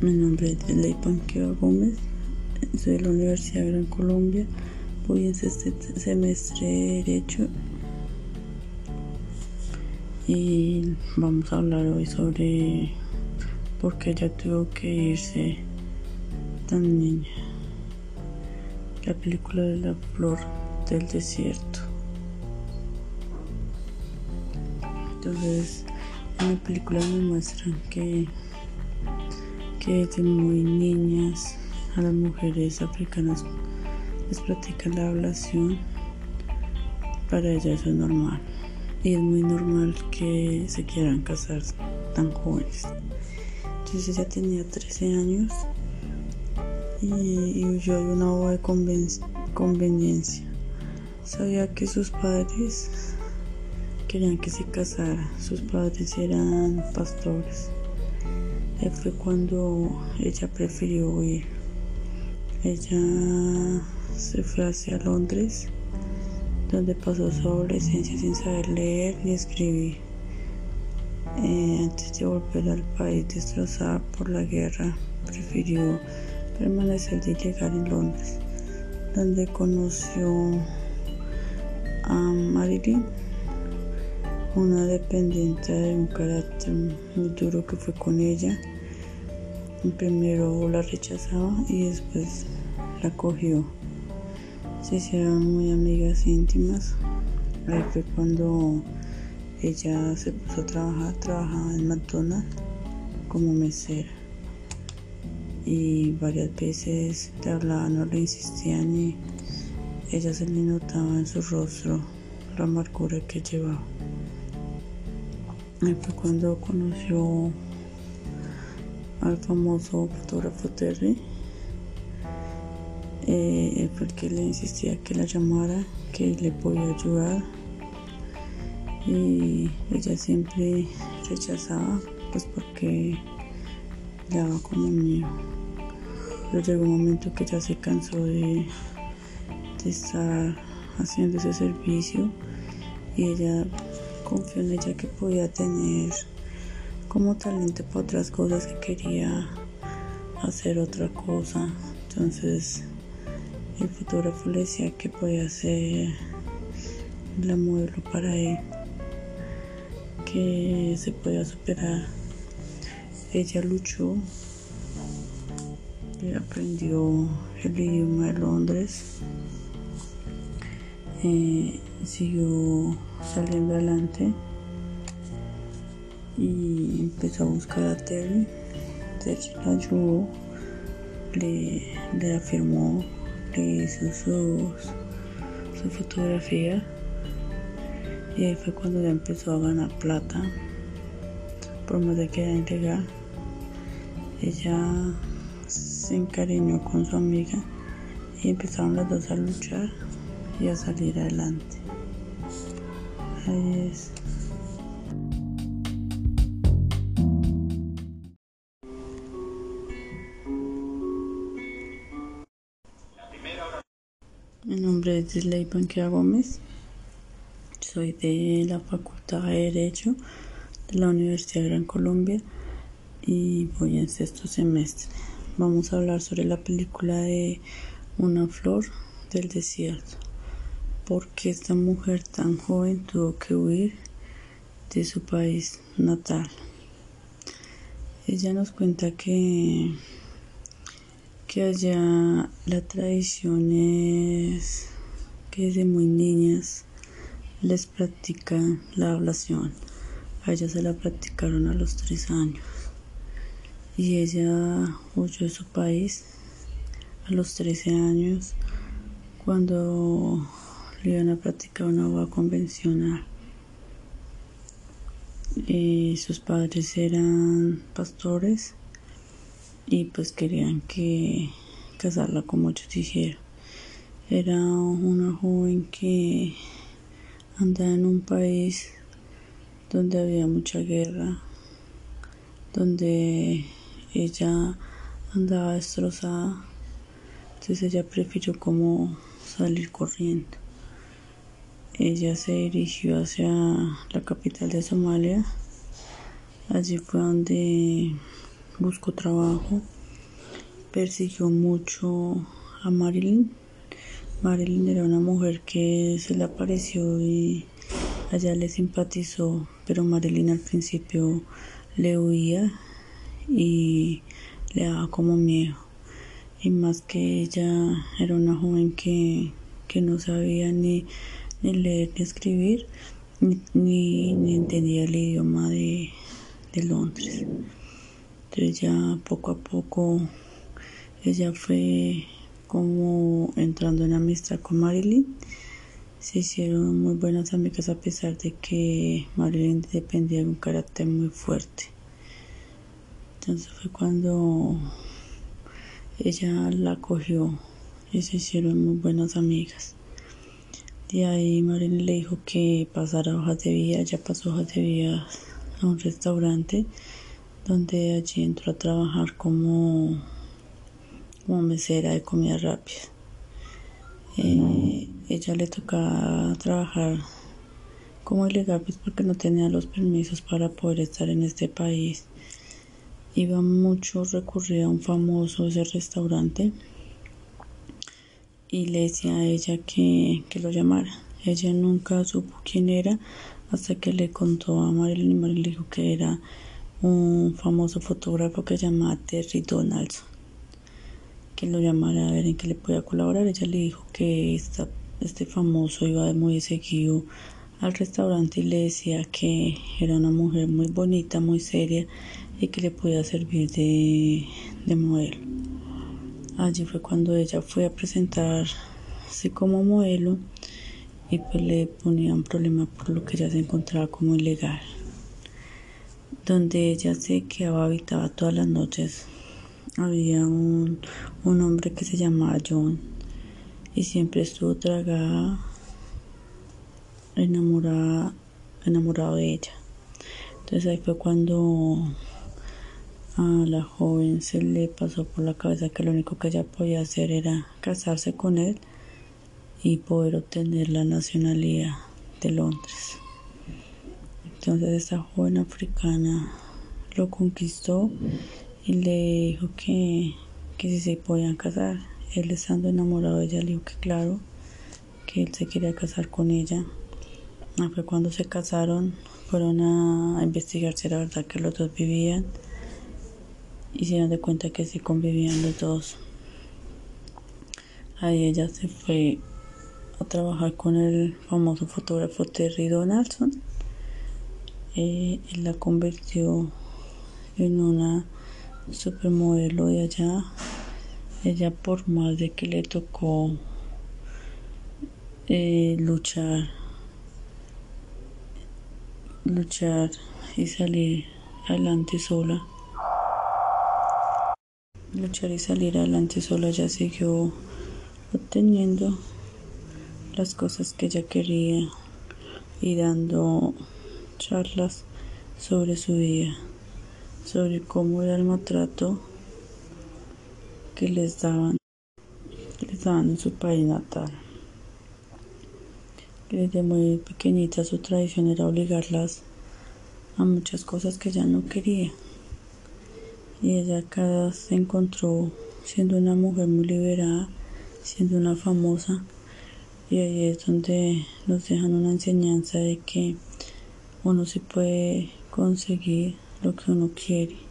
Mi nombre es Ley Panqueo Gómez, soy de la Universidad de Gran Colombia, voy en este semestre de Derecho y vamos a hablar hoy sobre por qué ella tuvo que irse tan niña. La película de la flor del desierto. Entonces, en la película me muestran que que desde muy niñas a las mujeres africanas les practican la ablación, para ellas eso es normal. Y es muy normal que se quieran casar tan jóvenes. Entonces ella tenía 13 años y, yo una boda de conveniencia. Sabía que sus padres querían que se casara. Sus padres eran pastores fue cuando ella prefirió huir. Ella se fue hacia Londres, donde pasó su adolescencia sin saber leer ni escribir. Eh, antes de volver al país destrozada por la guerra, prefirió permanecer de llegar en Londres, donde conoció a Marilyn, una dependiente de un carácter muy duro que fue con ella. Primero la rechazaba y después la cogió. Se hicieron muy amigas íntimas. Ahí fue cuando ella se puso a trabajar, trabajaba en McDonald's como mesera. Y varias veces le hablaban o le insistían y ella se le notaba en su rostro la amargura que llevaba. Fue cuando conoció al famoso fotógrafo Terry. Eh, fue el que le insistía que la llamara, que le podía ayudar. Y ella siempre rechazaba, pues porque le daba como miedo. Pero llegó un momento que ya se cansó de, de estar haciendo ese servicio y ella confió en ella que podía tener como talento para otras cosas que quería hacer otra cosa. Entonces el fotógrafo le decía que podía ser la modelo para él, que se podía superar. Ella luchó, aprendió el idioma de Londres, eh, siguió saliendo adelante y empezó a buscar a Terry. Terry la ayudó, le, afirmó, le hizo su, su fotografía y ahí fue cuando ya empezó a ganar plata por más de que era ilegal. Ella se encariñó con su amiga y empezaron las dos a luchar y a salir adelante. Ahí es. Mi nombre es Disley Panquea Gómez. Soy de la Facultad de Derecho de la Universidad de Gran Colombia y voy en sexto semestre. Vamos a hablar sobre la película de Una flor del desierto porque esta mujer tan joven tuvo que huir de su país natal. Ella nos cuenta que, que allá la tradición es que desde muy niñas les practican la ablación. A ella se la practicaron a los tres años. Y ella huyó de su país a los 13 años cuando iban a practicar una boda convencional. Y sus padres eran pastores y pues querían que casarla como ellos dijeron. Era una joven que andaba en un país donde había mucha guerra, donde ella andaba destrozada, entonces ella prefirió como salir corriendo. Ella se dirigió hacia la capital de Somalia. Allí fue donde buscó trabajo, persiguió mucho a Marilyn. Marilyn era una mujer que se le apareció y allá le simpatizó, pero Marilyn al principio le huía y le daba como miedo. Y más que ella era una joven que, no sabía ni, leer ni escribir, ni, entendía el idioma de, de Londres. Entonces ya poco a poco ella fue como entrando en amistad con Marilyn. Se hicieron muy buenas amigas a pesar de que Marilyn dependía de un carácter muy fuerte. Entonces fue cuando ella la cogió y se hicieron muy buenas amigas. De ahí Marilyn le dijo que pasara hojas de vida, ya pasó hojas de vida a un restaurante donde allí entró a trabajar como como mesera de comida rápida. Eh, ella le tocaba trabajar como ilegal pues porque no tenía los permisos para poder estar en este país. Iba mucho, recurrir a un famoso ese restaurante y le decía a ella que, que lo llamara. Ella nunca supo quién era hasta que le contó a Marilyn y Marilyn dijo que era un famoso fotógrafo que se llamaba Terry Donaldson que lo llamara a ver en qué le podía colaborar. Ella le dijo que este famoso iba muy seguido al restaurante y le decía que era una mujer muy bonita, muy seria y que le podía servir de, de modelo. Allí fue cuando ella fue a presentarse como modelo y pues le ponían problema por lo que ella se encontraba como ilegal. Donde ella se quedaba, habitaba todas las noches había un, hombre que se llamaba John y siempre estuvo tragada, enamorada, enamorado de ella. Entonces ahí fue cuando a la joven se le pasó por la cabeza que lo único que ella podía hacer era casarse con él y poder obtener la nacionalidad de Londres. Entonces esta joven africana lo conquistó y le dijo que, si se podían casar. Él estando enamorado de ella le dijo que claro, que él se quería casar con ella. Ah, fue cuando se casaron, fueron a, investigar si era verdad que los dos vivían y se dieron de cuenta que sí convivían los dos. Ahí ella se fue a trabajar con el famoso fotógrafo Terry Donaldson. Eh, él la convirtió en una supermodelo de allá, ella por más de que le tocó eh, luchar, luchar y salir adelante sola, luchar y salir adelante sola, ya siguió obteniendo las cosas que ella quería y dando charlas sobre su vida sobre cómo era el maltrato que les daban, les daban en su país natal. Desde muy pequeñita su tradición era obligarlas a muchas cosas que ella no quería. Y ella cada se encontró siendo una mujer muy liberada, siendo una famosa. Y ahí es donde nos dejan una enseñanza de que uno se puede conseguir lo que uno quiere.